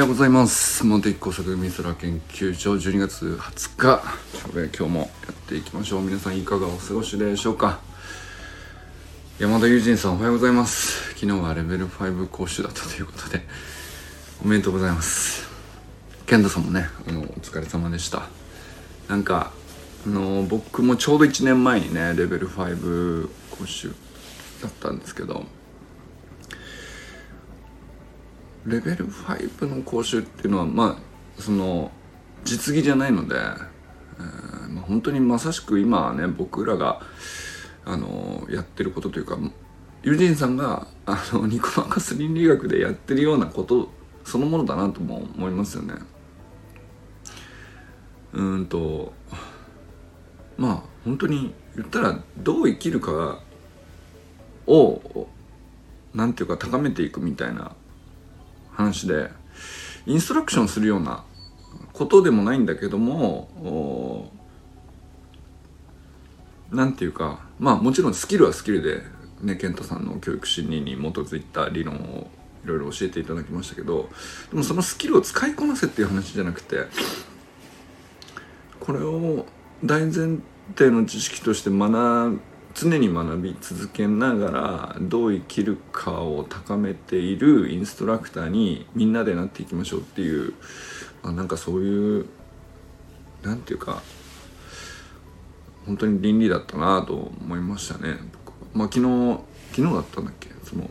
ようございます。茂木工作美空研究所。12月20日。今日もやっていきましょう。皆さんいかがお過ごしでしょうか。山田友人さんおはようございます。昨日はレベル5講習だったということでおめでとうございます。健太さんもねあのお疲れ様でした。なんかあの僕もちょうど1年前にねレベル5講習だったんですけどレベル5の講習っていうのはまあその実技じゃないので、えーまあ、本当にまさしく今はね僕らがあのやってることというかユージンさんがあのニコマカス倫理学でやってるようなことそのものだなとも思いますよね。うんとまあ本当に言ったらどう生きるかをなんていうか高めていくみたいな話でインストラクションするようなことでもないんだけどもなんていうかまあもちろんスキルはスキルでね健太さんの教育心理に基づいた理論をいろいろ教えていただきましたけどでもそのスキルを使いこなせっていう話じゃなくてこれを大前提の知識として学常に学び続けながらどう生きるかを高めているインストラクターにみんなでなっていきましょうっていう、まあ、なんかそういうなんていうか本当に倫理だったなと思いましたねまあ昨日昨日だったんだっけ？その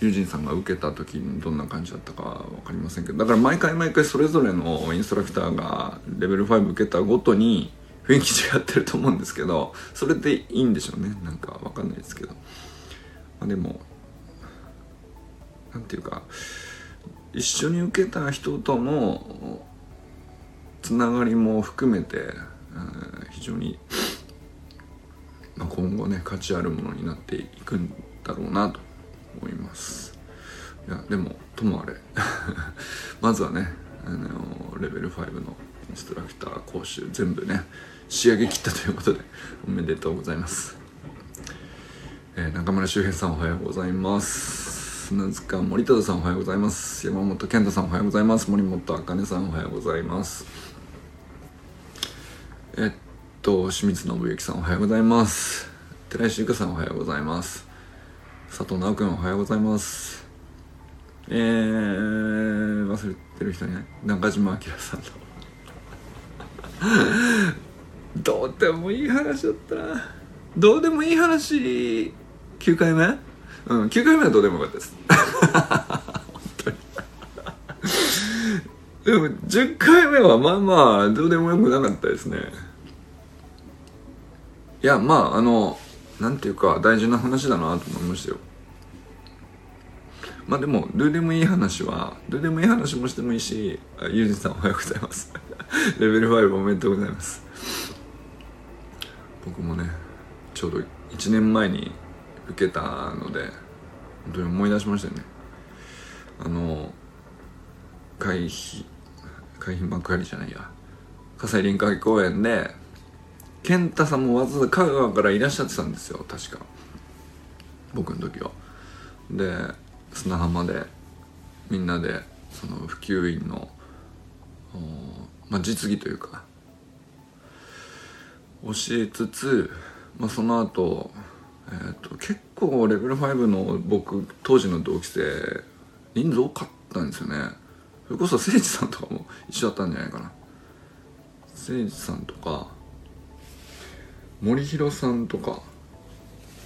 友人さんが受けた時にどんな感じだったか分かりませんけどだから毎回毎回それぞれのインストラクターがレベル5受けたごとに雰囲気違ってると思うんですけどそれでいいんでしょうね。なんか分かんないですけど、まあ、でも何ていうか一緒に受けた人とのつながりも含めて、非常に、まあ、今後ね価値あるものになっていくんだろうなと思います。いやでもともあれ。まずはねあのレベル5のインストラクター講習全部ね仕上げ切ったということでおめでとうございます、えー、中村修平さんおはようございます。砂塚森忠さんおはようございます。山本健太さんおはようございます。森本茜さんおはようございます。えっと清水信之さんおはようございます。寺石由香さんおはようございます。佐藤直君おはようございます。えー、忘れてる人に中島明さんの どうでもいい話だったな。どうでもいい話。9回目？うん9回目はどうでもよかったです。でも10回目はまあまあどうでもよくなかったですね。いやまああのなんていうか大事な話だなと思いましたよ。まあでもどうでもいい話はどうでもいい話もしてもいいしユージさんおはようございます。レベル5おめでとうございます。僕もねちょうど1年前に受けたので本当に思い出しましたよね。あの会費海浜幕張じゃないや。葛西臨海公園で健太さんもわざわざ香川からいらっしゃってたんですよ確か。僕の時は。で砂浜でみんなでその普及員のお、まあ、実技というか。教えつつ、まあ、その後、えーと、結構レベル5の僕当時の同期生人数多かったんですよね。それこそ誠司さんとかも一緒だったんじゃないかな。誠司さんとか森弘さんとか、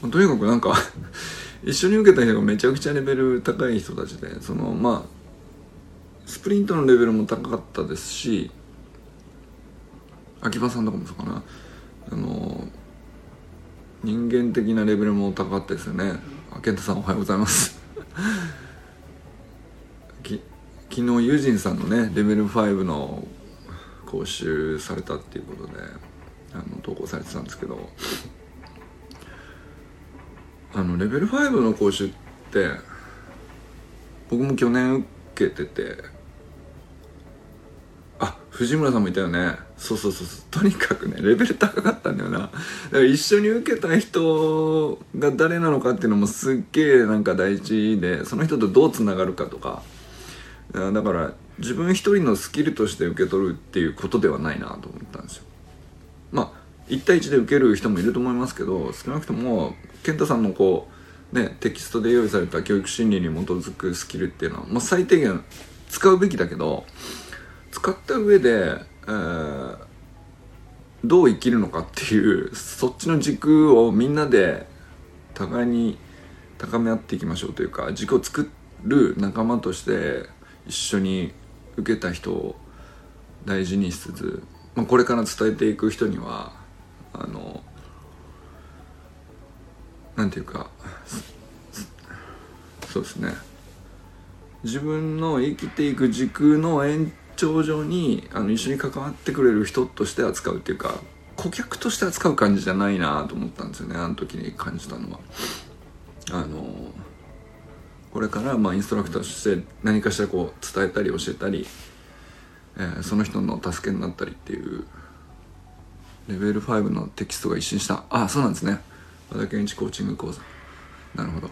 とにかくなんか 一緒に受けた人がめちゃくちゃレベル高い人たちでそのまあスプリントのレベルも高かったですし秋葉さんとかもそうかな。あの人間的なレベルも高かったですよね。健太さんおはようございます。き昨日ユージンさんのねレベル5の講習されたっていうことであの投稿されてたんですけど。あのレベル5の講習って僕も去年受けてて藤村さんもいたよね。そうそうそう。そうとにかくねレベル高かったんだよな。だから一緒に受けた人が誰なのかっていうのもすっげえなんか大事でその人とどうつながるかとか。だから自分一人のスキルとして受け取るっていうことではないなと思ったんですよ。まあ1対1で受ける人もいると思いますけど少なくとも健太さんのこうねテキストで用意された教育心理に基づくスキルっていうのは、まあ、最低限使うべきだけど使った上で、えー、どう生きるのかっていうそっちの軸をみんなで互いに高め合っていきましょうというか軸を作る仲間として一緒に受けた人を大事にしつつ、まあ、これから伝えていく人にはあのなんていうかそうですね。自分の生きていく軸の延長上にあの一緒に関わってくれる人として扱うっていうか顧客として扱う感じじゃないなと思ったんですよねあの時に感じたのは。あのこれからまあインストラクターとして何かしらこう伝えたり教えたり、えー、その人の助けになったりっていうレベル5のテキストが一新した。あそうなんですね。和田健一コーチング講座。なるほど。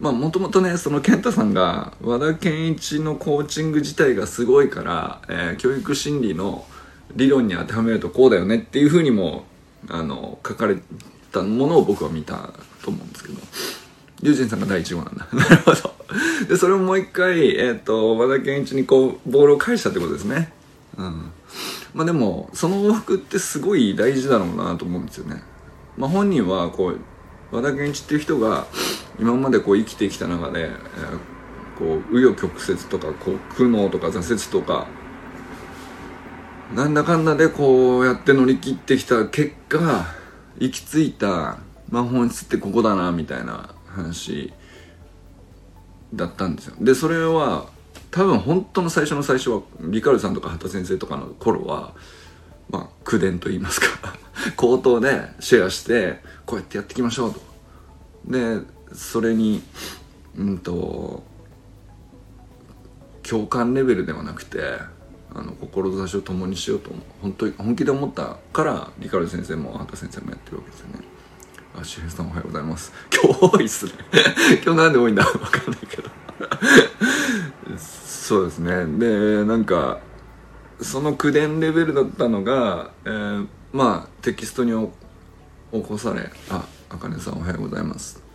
まあもともとねその健太さんが和田健一のコーチング自体がすごいから、えー、教育心理の理論に当てはめるとこうだよねっていうふうにもあの書かれたものを僕は見たと思うんですけど。龍神さんが第1号なんだ。なるほど。でそれをもう一回、えー、と和田健一にこうボールを返したってことですね。うん。まあでもその往復ってすごい大事だろうなと思うんですよね。まあ本人はこう和田健一っていう人が今までこう生きてきた中で、えー、こう紆余曲折とかこう苦悩とか挫折とかなんだかんだでこうやって乗り切ってきた結果行き着いた、まあ、本質ってここだなみたいな話だったんですよ。でそれは多分本当の最初の最初はリカルさんとか畑先生とかの頃はまあ口伝と言いますか 口頭でシェアしてこうやってやっていきましょうと。でそれにうんと共感レベルではなくてあの志を共にしようと本当に本気で思ったからリカル先生も畑先生もやってるわけですよね。あ周平さんおはようございます。今日多いっすね。今日なんで多いんだ？分かんないけど。そうですね。でなんかその口伝レベルだったのが、えー、まあテキストに起こされああかねさんおはようございます。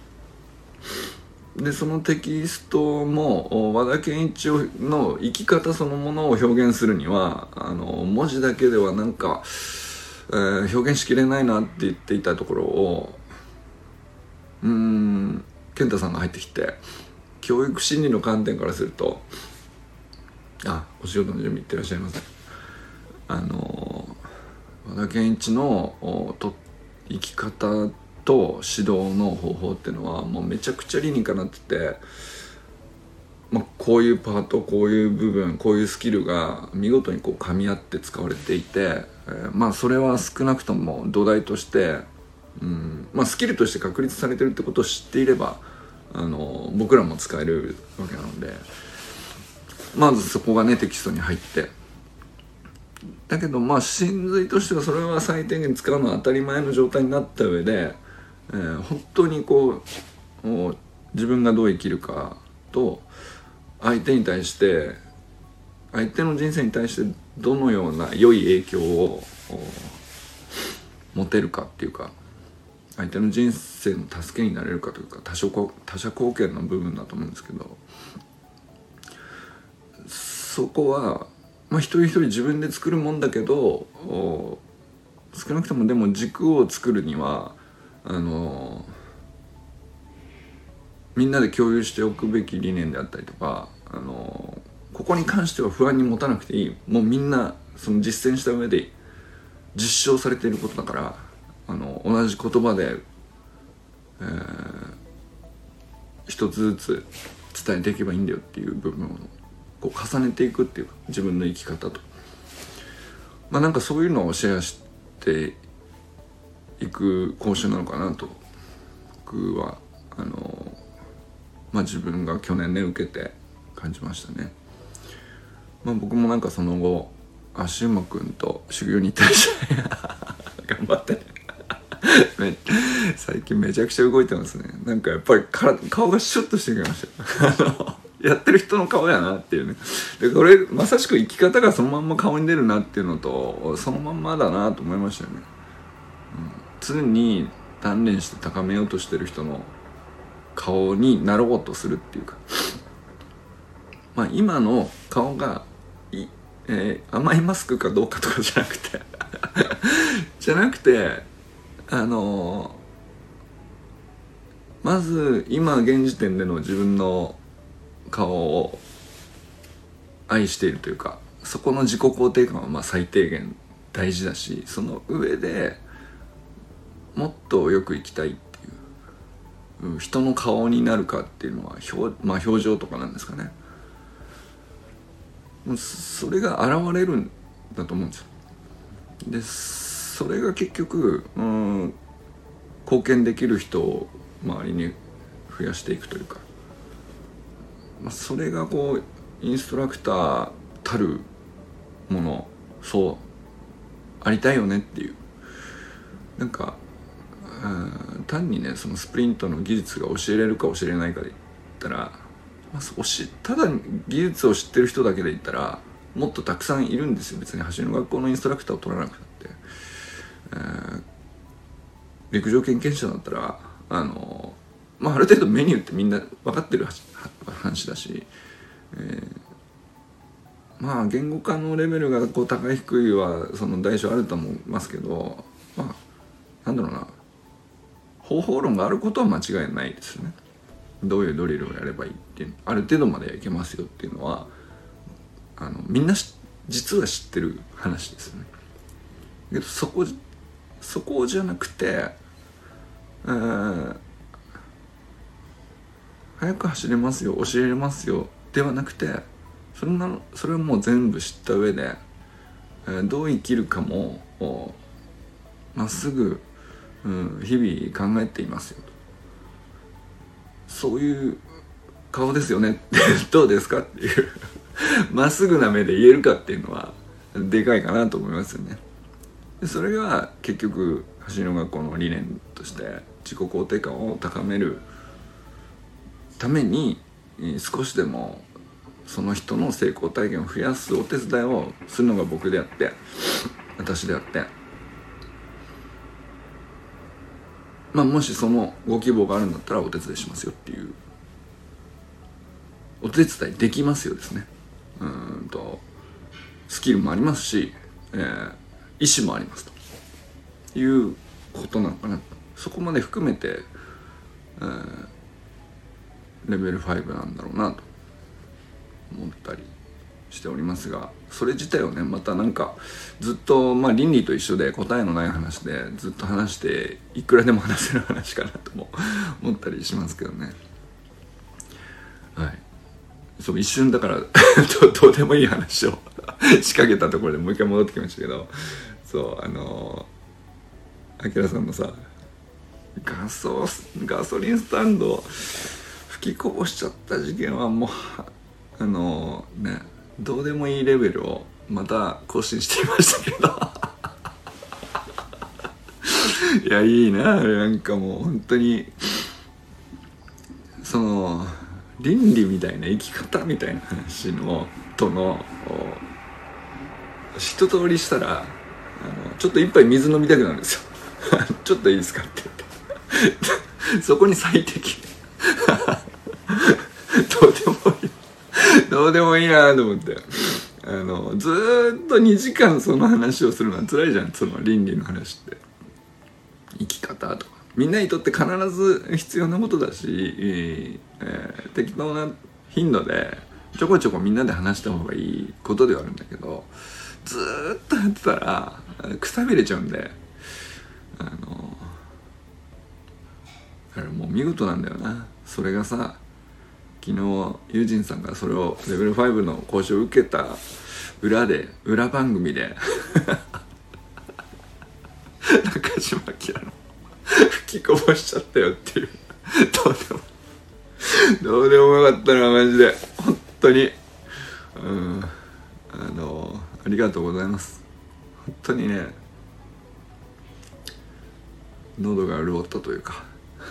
でそのテキストも和田健一の生き方そのものを表現するにはあの文字だけではなんか、えー、表現しきれないなって言っていたところをうん健太さんが入ってきて教育心理の観点からするとあお仕事の準備いってらっしゃいませあの和田健一のと生き方と指導の方法っていうのはもうめちゃくちゃ理にかなってて、まあ、こういうパートこういう部分こういうスキルが見事にこう噛み合って使われていて、えー、まあそれは少なくとも土台として、うんまあ、スキルとして確立されてるってことを知っていればあの僕らも使えるわけなのでまずそこがねテキストに入って。だけどまあ真髄としてはそれは最低限使うのは当たり前の状態になった上でえー、本当にこう自分がどう生きるかと相手に対して相手の人生に対してどのような良い影響を持てるかっていうか相手の人生の助けになれるかというか他者他者貢献の部分だと思うんですけどそこは、まあ、一人一人自分で作るもんだけど少なくともでも軸を作るにはあのみんなで共有しておくべき理念であったりとかあのここに関しては不安に持たなくていい。もうみんなその実践した上で実証されていることだからあの同じ言葉で、えー、一つずつ伝えていけばいいんだよっていう部分をこう重ねていくっていうか自分の生き方と。まあなんかそういうのをシェアしていく講習なのかなと。僕はあのまあ自分が去年ね受けて感じましたね。まあ、僕もなんかその後足馬くんと修行に行ったりして 頑張って。最近めちゃくちゃ動いてますね。なんかやっぱり顔がシュッとしてきました。やってる人の顔やなっていうね。でこれまさしく生き方がそのまんま顔に出るなっていうのとそのまんまだなと思いましたよね、常に鍛錬して高めようとしてる人の顔になろうとするっていうか。まあ今の顔がい、えー、甘いマスクかどうかとかじゃなくて。じゃなくてあのーまず今現時点での自分の顔を愛しているというかそこの自己肯定感はまあ最低限大事だしその上でもっとよく生きたいっていう。うん人の顔になるかっていうのは表,、まあ、表情とかなんですかね。もうそれが現れるんだと思うんですよ。でそれが結局うん貢献できる人を周りに増やしていくというか、まあ、それがこうインストラクターたるものそうありたいよねっていう。なんか単にねそのスプリントの技術が教えれるか教えれないかで言ったら、まあ、ただ技術を知ってる人だけで言ったらもっとたくさんいるんですよ。別に走りの学校のインストラクターを取らなくたって、陸上経験者だったらあのまあある程度メニューってみんな分かってる話だし、えー、まあ言語化のレベルがこう高い低いはその大小あると思いますけどまあなんだろうな。方法論があることは間違いないですね。どういうドリルをやればいいっていうある程度までいけますよっていうのはあのみんな実は知ってる話ですよね。けどそこそこじゃなくて早く走れますよ教えれますよではなくてそれなそれをもう全部知った上で、えー、どう生きるかもまっすぐ、うん、日々考えていますよそういう顔ですよね。どうですかっていう。まっすぐな目で言えるかっていうのはでかいかなと思いますよね。それが結局走りの学校の理念として自己肯定感を高めるために少しでもその人の成功体験を増やすお手伝いをするのが僕であって私であってまあもしそのご希望があるんだったらお手伝いしますよっていうお手伝いできますよですね。うんとスキルもありますし、えー、意思もありますと。いうことなのかなそこまで含めて、えー、レベル5なんだろうなと思ったりしておりますが。それ自体をねまたなんかずっとまあ倫理と一緒で答えのない話でずっと話していくらでも話せる話かなとも思ったりしますけどね。はい。そう一瞬だから どうでもいい話を仕掛けたところでもう一回戻ってきましたけどそうあのあきらさんのさガソガソリンスタンド吹きこぼしちゃった事件はもうあのねどうでもいいレベルをまた更新していましたけど。いやいいなあなんかもう本当に。その倫理みたいな生き方みたいな話のとの一通りしたらあのちょっと一杯水飲みたくなるんですよ。ちょっといいですかって言って。そこに最適。どうでもいいなと思って。あのずっと2時間その話をするのは辛いじゃん。その倫理の話って。生き方とか。みんなにとって必ず必要なことだし、えー、適当な頻度でちょこちょこみんなで話した方がいいことではあるんだけどずっとやってたらくさびれちゃうんで。あのあれもう見事なんだよな。それがさ昨日ユージンさんがそれをレベル5の講習を受けた裏で裏番組で 中島明の吹きこぼしちゃったよっていう。どうでもどうでもよかったなマジで。本当に。うん。あのありがとうございます。本当にね喉が潤ったというか。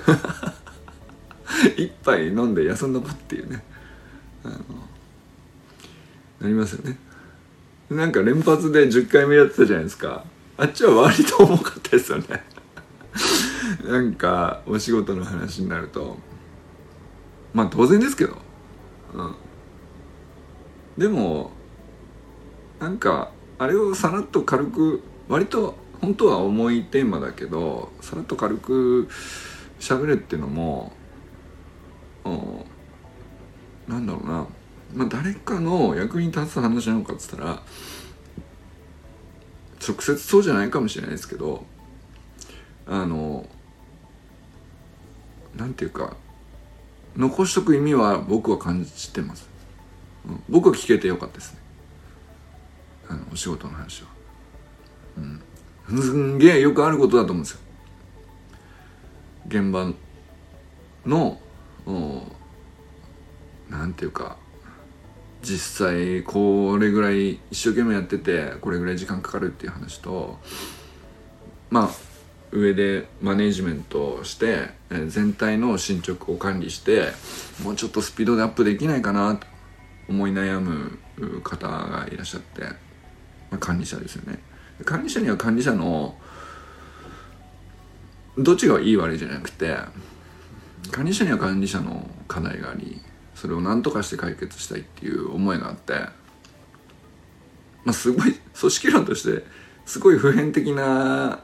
一杯飲んで休んどくっていうね、うなりますよね。なんか連発で10回目やってたじゃないですか。あっちは割と重かったですよね。なんかお仕事の話になると。まあ当然ですけど。うん。でもなんかあれをさらっと軽く割と本当は重いテーマだけどさらっと軽く喋るっていうのもなんだろうな。まあ誰かの役に立つ話なのかっつったら直接そうじゃないかもしれないですけどあのなんていうか残しとく意味は僕は感じてます、うん、僕は聞けてよかったですね。あのお仕事の話は。うん。すんげえよくあることだと思うんですよ。現場のなんていうか実際これぐらい一生懸命やっててこれぐらい時間かかるっていう話とまあ上でマネージメントをして全体の進捗を管理してもうちょっとスピードでアップできないかなと思い悩む方がいらっしゃって、まあ、管理者ですよね。管理者には管理者のどっちがいい悪いじゃなくて管理者には管理者の課題がありそれを何とかして解決したいっていう思いがあってまあすごい 組織論としてすごい普遍的な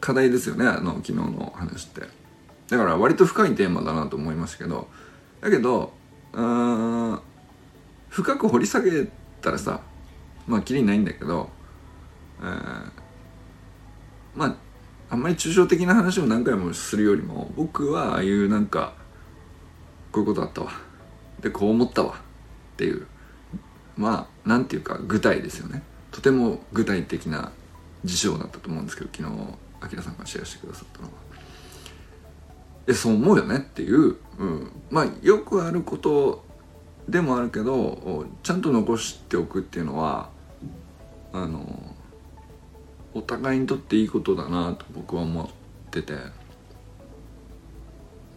課題ですよねあの昨日の話って。だから割と深いテーマだなと思いましたけどだけどうん深く掘り下げたらさまあきりないんだけど、えー、まああんまり抽象的な話を何回もするよりも僕はああいうなんかこういうことあったわ。でこう思ったわ。っていうまあなんていうか具体ですよね。とても具体的な事象だったと思うんですけど昨日あきらさんがシェアしてくださったのは。えそう思うよね。っていう、うん、まあよくあることでもあるけどちゃんと残しておくっていうのはあのお互いにとっていいことだなと僕は思ってて、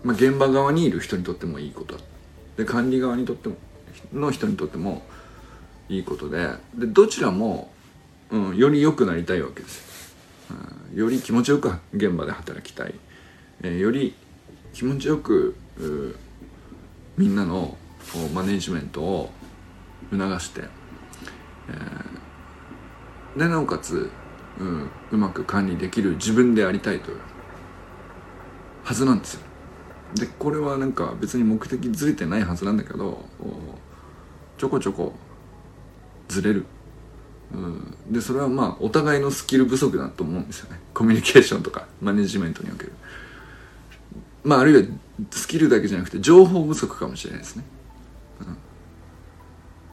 まあ、現場側にいる人にとってもいいことで管理側にとってもの人にとってもいいことで。でどちらも、うん、より良くなりたいわけです。よ、うん、より気持ちよく現場で働きたい、えー、より気持ちよくみんなのマネジメントを促して、えー、でなおかつうん、うまく管理できる自分でありたいというはずなんですよ。でこれはなんか別に目的ずれてないはずなんだけどちょこちょこずれる、うん、でそれはまあお互いのスキル不足だと思うんですよね。コミュニケーションとかマネジメントにおける。まああるいはスキルだけじゃなくて情報不足かもしれないですね、うん、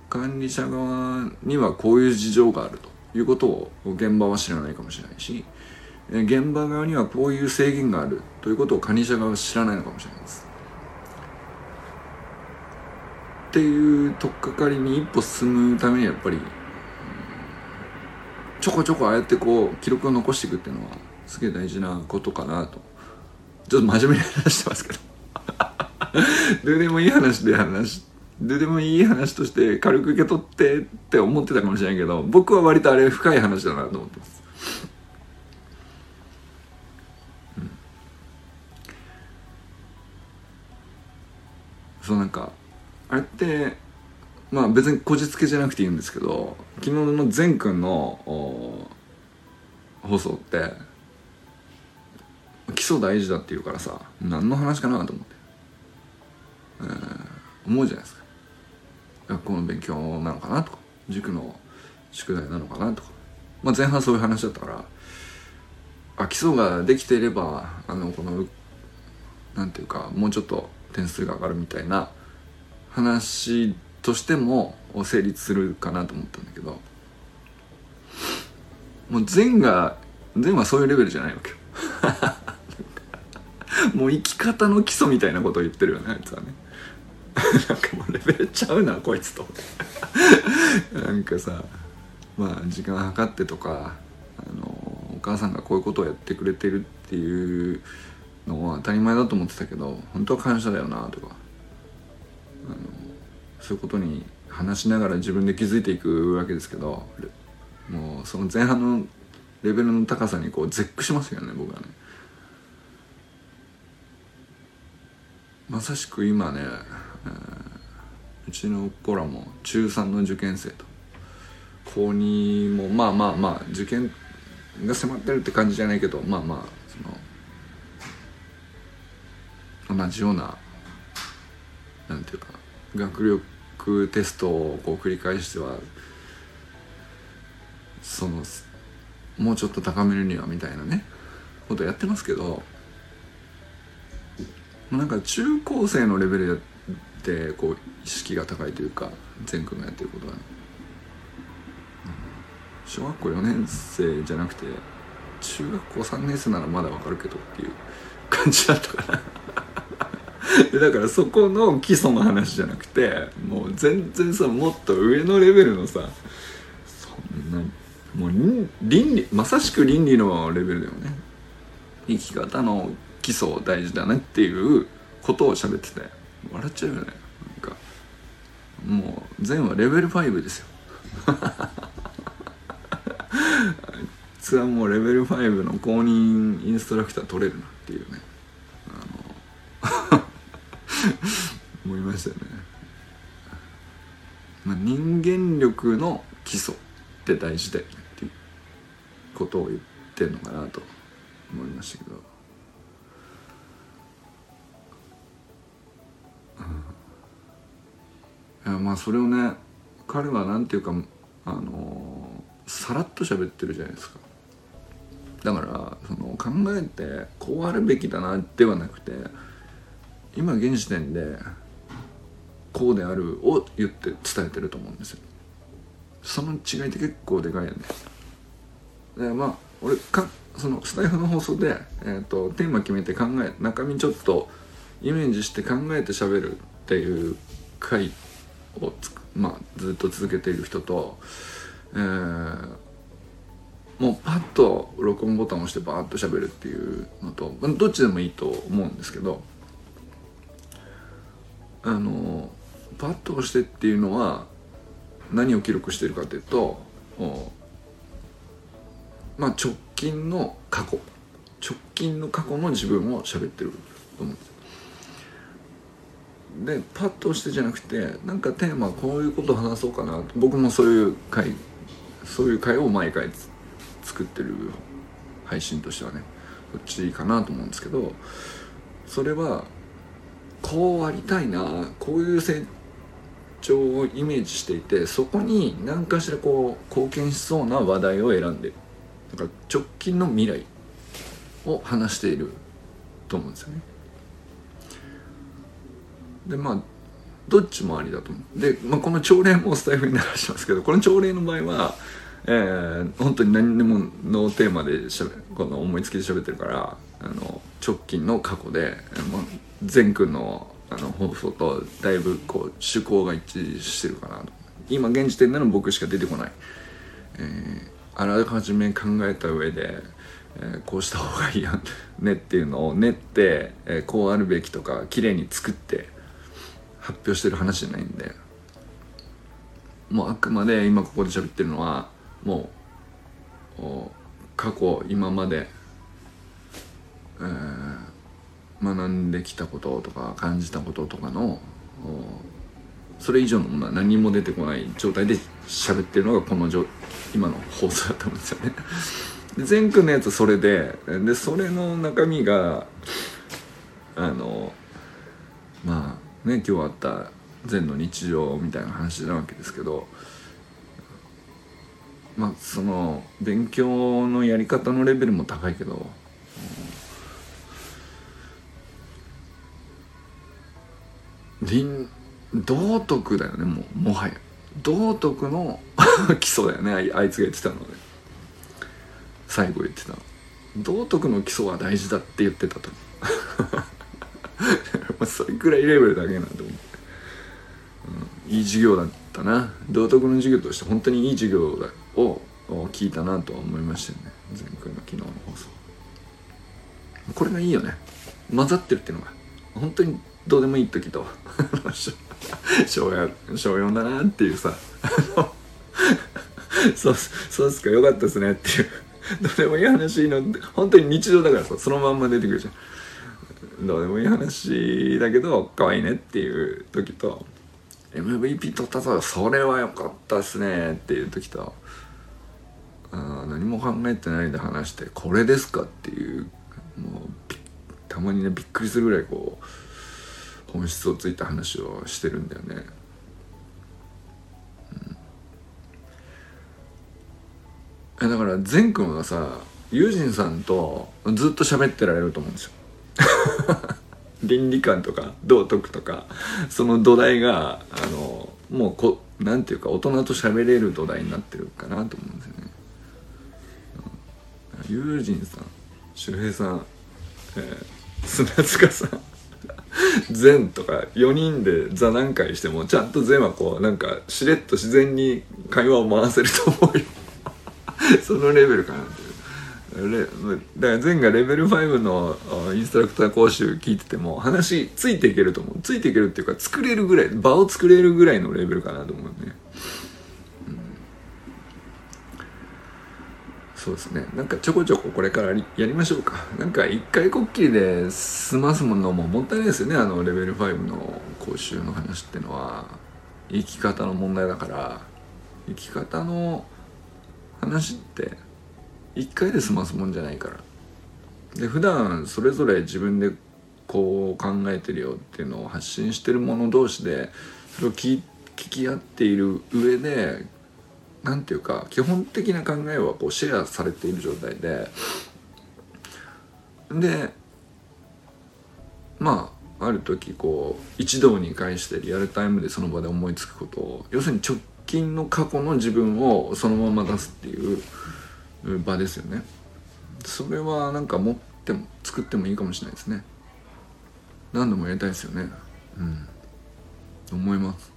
管理者側にはこういう事情があると。いうことを現場は知らないかもしれないし現場側にはこういう制限があるということを管理者側は知らないのかもしれないです。っていう取っかかりに一歩進むためにやっぱりちょこちょこああやってこう記録を残していくっていうのはすげえ大事なことかなとちょっと真面目に話してますけど どうでもいい話で話してででもいい話として軽く受け取ってって思ってたかもしれないけど僕は割とあれ深い話だなと思ってます、うん、そうなんかあれってまあ別にこじつけじゃなくていいんですけど昨日の善くんの放送って基礎大事だって言うからさ何の話かなと思って、えー、思うじゃないですか。学校の勉強なのかなとか塾の宿題なのかなとか、まあ、前半そういう話だったからあ基礎ができていればあのこのなんていうかもうちょっと点数が上がるみたいな話としても成立するかなと思ったんだけどもう善が善はそういうレベルじゃないわけよ。もう生き方の基礎みたいなことを言ってるよねあいつはね。なんかもうレベルちゃうなこいつと。なんかさまあ時間計ってとかあのお母さんがこういうことをやってくれてるっていうのは当たり前だと思ってたけど本当は感謝だよなとかあのそういうことに話しながら自分で気づいていくわけですけどもうその前半のレベルの高さにこう絶句しますよね僕はね。まさしく今ね、うちの子らも中3の受験生と高2もまあまあまあ受験が迫ってるって感じじゃないけどまあまあその同じようななんていうか学力テストをこう繰り返してはそのもうちょっと高めるにはみたいなねことやってますけどなんか中高生のレベルでこう意識が高いというか善くんがやってることは、ね、小学校4年生じゃなくて中学校3年生ならまだわかるけどっていう感じだったかな だからそこの基礎の話じゃなくてもう全然さもっと上のレベルのさそんなもう倫理まさしく倫理のレベルだよね。生き方の基礎大事だねっていうことを喋ってて。笑っちゃうよね。なんかもう全はレベル5ですよ。あいつはもうレベル5の公認インストラクター取れるなっていうね。あの 思いましたよね、まあ、人間力の基礎って大事だよねっていうことを言ってんのかなと思いましたけど。まあそれをね彼はなんていうかあのさらっと喋ってるじゃないですか。だからその考えてこうあるべきだなではなくて今現時点でこうであるを言って伝えてると思うんですよ。その違いって結構でかいよね。でまあ俺かそのスタイフの放送で、えーと、テーマ決めて考え中身ちょっとイメージして考えて喋るっていう回をまあ、ずっと続けている人と、えー、もうパッと録音ボタンを押してバーッと喋るっていうのとどっちでもいいと思うんですけどあのパッと押してっていうのは何を記録しているかというとまあ直近の過去。直近の過去の自分を喋ってると思う。んですでパッとしてじゃなくてなんかテーマこういうこと話そうかな僕もそういう回そういう回を毎回作ってる配信としてはねこっちかなと思うんですけどそれはこうありたいなこういう成長をイメージしていてそこに何かしらこう貢献しそうな話題を選んでだか直近の未来を話していると思うんですよね。でまあどっちもありだと思う。で、まあ、この朝礼もスタイフに流しますけどこの朝礼の場合は、えー、本当に何でものテーマでしゃべこの思いつきで喋ってるからあの直近の過去で、まあ、善くんのあの放送とだいぶこう趣向が一致してるかなと。今現時点での僕しか出てこない、えー、あらかじめ考えた上で、えー、こうした方がいいやねっていうのを練って、えー、こうあるべきとか綺麗に作って発表してる話じゃないんでもうあくまで今ここで喋ってるのはもう過去今まで、えー、学んできたこととか感じたこととかのそれ以上のものは何も出てこない状態で喋ってるのがこの今の放送だと思うんですよね。で前くんのやつそれででそれの中身があのまあね今日あった禅の日常みたいな話なわけですけどまあその勉強のやり方のレベルも高いけど、道徳だよねもうもはや。道徳の 基礎だよねあいつが言ってたので。最後言ってた道徳の基礎は大事だって言ってたと。まあそれくらいレベルだけなんて思って、うん、いい授業だったな。道徳の授業として本当にいい授業だを聞いたなとは思いましたよね。前回の昨日の放送。これがいいよね。混ざってるっていうのが。本当にどうでもいい時と 小4小4だなっていうさ。そうそうっすか。よかったっすねっていう。どうでもいい話の本当に日常だからさそのまんま出てくるじゃん。どうでもいい話だけど可愛いねっていう時と MVP 取ったぞそれは良かったっすねっていう時とあ何も考えてないで話してこれですかっていうもうたまにねびっくりするぐらいこう本質をついた話をしてるんだよね。うん、だから善くんはさユージンさんとずっと喋ってられると思うんですよ。倫理観とか道徳とかその土台があのもうこなんていうか大人と喋れる土台になってるかなと思うんですよね。ユージンさん周平さん、えー、砂塚さん善とか4人で座談会してもちゃんと善はこうなんかしれっと自然に会話を回せると思うよそのレベルかなってだから前がレベル5のインストラクター講習聞いてても話ついていけると思う。ついていけるっていうか作れるぐらい場を作れるぐらいのレベルかなと思うね、うん、そうですね。なんかちょこちょここれからやりましょうか。なんか一回こっきりで済ますものももったいないですよね。あのレベル5の講習の話ってのは。生き方の問題だから。生き方の話って1回で済ますもんじゃないから。で普段それぞれ自分でこう考えてるよっていうのを発信してる者同士でそれを聞き合っている上で何て言うか基本的な考えはこうシェアされている状態で。でまあある時こう一堂に会してリアルタイムでその場で思いつくことを要するに直近の過去の自分をそのまま出すっていう場ですよね。それはなんか持っても作ってもいいかもしれないですね。何度もやりたいですよね。うん。思います。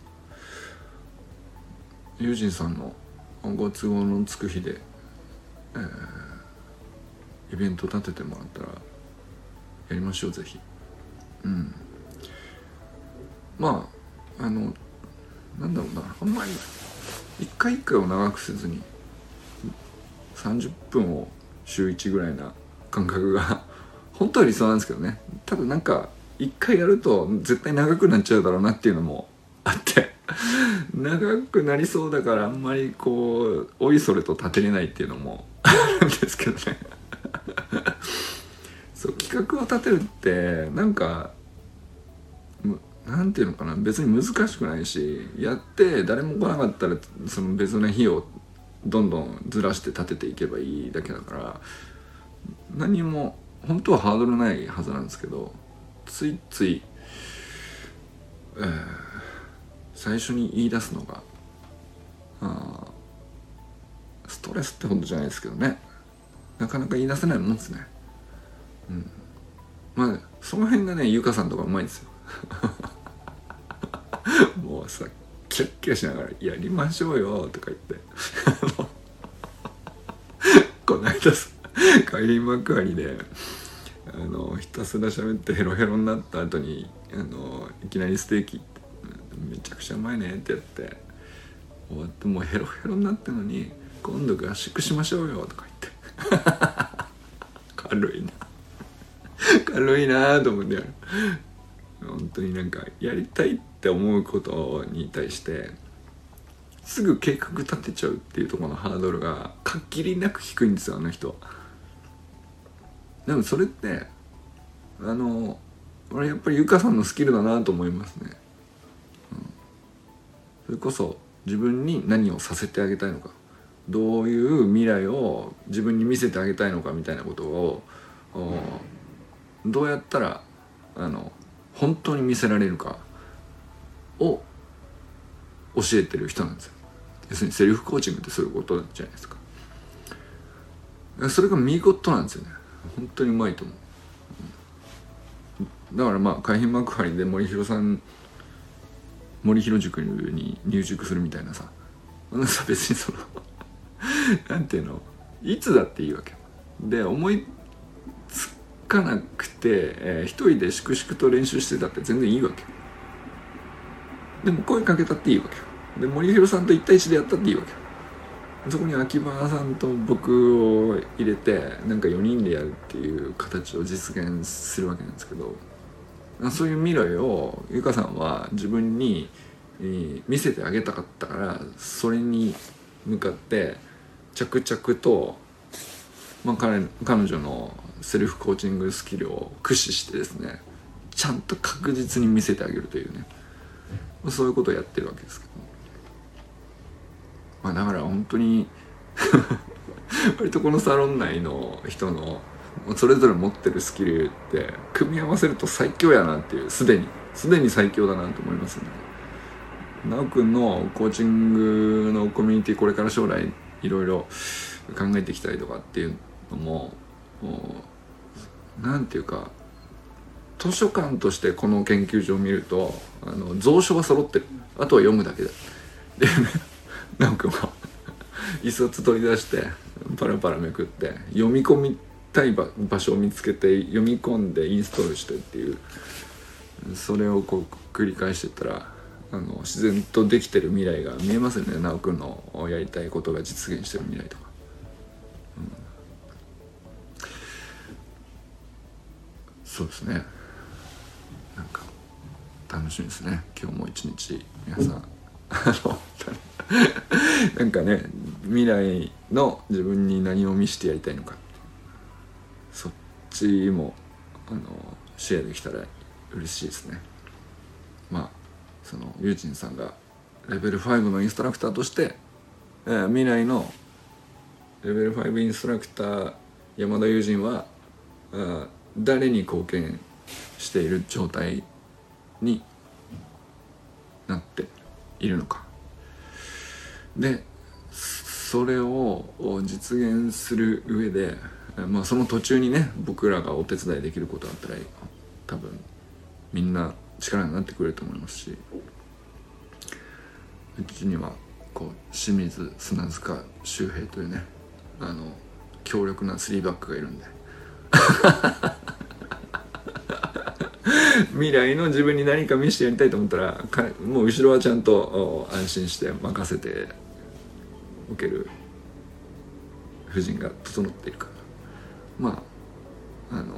ユージンさんのご都合のつく日で、えー、イベント立ててもらったらやりましょうぜひ。うん。まああのなんだろうな。あんまり一回一回を長くせずに30分を週1ぐらいな感覚が 本当は理想なんですけどね。ただなんか一回やると絶対長くなっちゃうだろうなっていうのもあって。長くなりそうだからあんまりこうおいそれと立てれないっていうのもあるんですけどね。そう企画を立てるってなんかなんていうのかな。別に難しくないしやって誰も来なかったらその別の日をどんどんずらして立てていけばいいだけだから何も本当はハードルないはずなんですけどついつい、えー、最初に言い出すのがあストレスってほどじゃないですけどね。なかなか言い出せないもんですね。うん。まあその辺がねゆかさんとかうまいんですよ。もうさキラッキラしながら「やりましょうよ」とか言って。この間さ開幕ありであのひたすら喋ってヘロヘロになった後にあのいきなりステーキめちゃくちゃうまいねってやって終わってもうヘロヘロになってのに「今度合宿しましょうよ」とか言って。軽いな。軽いなと思って本当になんかやりたいってって思うことに対してすぐ計画立てちゃうっていうところのハードルがかっきりなく低いんですよあの人。でもそれってあの俺やっぱりゆかさんのスキルだなと思いますね、うん、それこそ自分に何をさせてあげたいのか。どういう未来を自分に見せてあげたいのかみたいなことをどうやったらあの本当に見せられるか。を教えてる人なんですよ。要するにセルフコーチングってそういうことじゃないですか。それが見事なんですよね。本当にうまいと思う。だからまあ海浜幕張で森弘さん森弘塾に入塾するみたいなさ。さ別にその なんていうのいつだっていいわけ。で思いつかなくて、えー、一人で粛々と練習してたって全然いいわけ。でも声かけたっていいわけよ。で森弘さんと1対1でやったっていいわけよ。そこに秋葉さんと僕を入れてなんか4人でやるっていう形を実現するわけなんですけど。そういう未来をゆかさんは自分に見せてあげたかったからそれに向かって着々と、まあ、彼彼女のセルフコーチングスキルを駆使してですねちゃんと確実に見せてあげるというね。そういうことをやってるわけですけど、まあ、だから本当に 割とこのサロン内の人のそれぞれ持ってるスキルって組み合わせると最強やなっていうすでにすでに最強だなと思いますね。なおくんのコーチングのコミュニティこれから将来いろいろ考えていきたいとかっていうのも何て言うか図書館としてこの研究所を見るとあの蔵書が揃ってるあとは読むだけだ。でなおくんは 一冊取り出してパラパラめくって読み込みたい場所を見つけて読み込んでインストールしてっていうそれをこう繰り返してたらあの自然とできてる未来が見えますよね。直くんのやりたいことが実現してる未来とか、そうですね。楽しみですね。今日も一日皆さん。あのなんかね未来の自分に何を見せてやりたいのか。そっちもあのシェアできたら嬉しいですね。まあそのユーチンさんがレベル5のインストラクターとして、えー、未来のレベル5インストラクター山田友人は誰に貢献している状態になっているのか。でそれを実現する上で、まあ、その途中にね僕らがお手伝いできることだったら多分みんな力になってくれると思いますし。うちにはこう清水砂塚周平というねあの強力なスリーバックがいるんで。未来の自分に何か見せてやりたいと思ったらもう後ろはちゃんと安心して任せておける。夫人が整っているから。まああの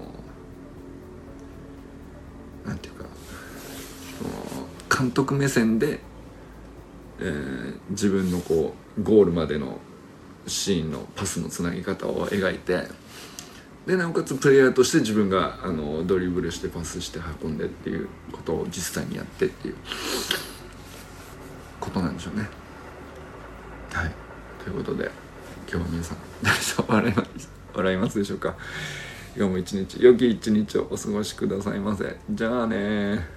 なんていうか監督目線で、えー、自分のこうゴールまでのシーンのパスのつなぎ方を描いてでなおかつプレイヤーとして自分があのドリブルしてパスして運んでっていうことを実際にやってっていうことなんでしょうね。はい。ということで今日は皆さん誰か 笑います笑いますでしょうか？今日も一日良き一日をお過ごしくださいませ。じゃあね